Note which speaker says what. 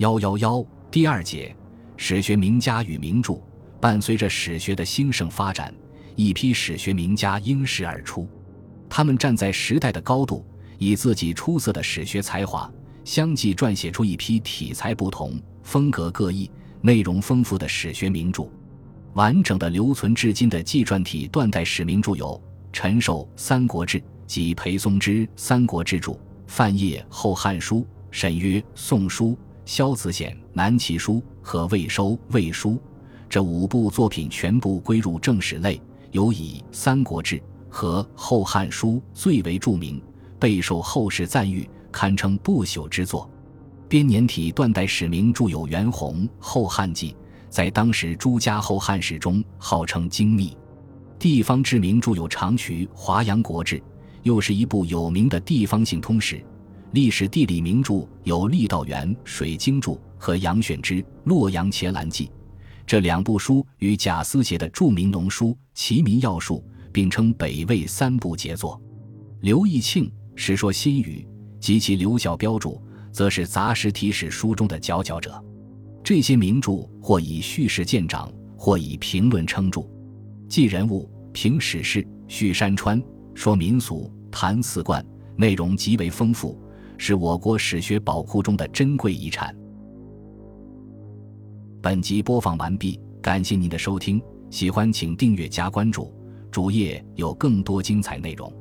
Speaker 1: 幺幺幺第二节，史学名家与名著。伴随着史学的兴盛发展，一批史学名家应时而出。他们站在时代的高度，以自己出色的史学才华，相继撰写出一批体裁不同、风格各异、内容丰富的史学名著。完整的留存至今的纪传体断代史名著有陈寿《三国志》及裴松之《三国志注》，范晔《后汉书》，沈约《宋书》，萧子显《南齐书》和魏收《魏书》。这五部作品全部归入正史类，尤以《三国志》和《后汉书》最为著名，备受后世赞誉，堪称不朽之作。编年体断代史名著有袁弘《后汉纪》。在当时诸家后汉史中号称精密，地方志名著有长渠《华阳国志》，又是一部有名的地方性通史。历史地理名著有郦道元《水经注》和杨选之《洛阳伽蓝记》，这两部书与贾思勰的著名农书《齐民要术》并称北魏三部杰作。刘义庆《史说新语》及其刘小标注，则是杂实体史书中的佼佼者。这些名著或以叙事见长，或以评论称著，记人物、评史事、叙山川、说民俗、谈四观，内容极为丰富，是我国史学宝库中的珍贵遗产。本集播放完毕，感谢您的收听，喜欢请订阅加关注，主页有更多精彩内容。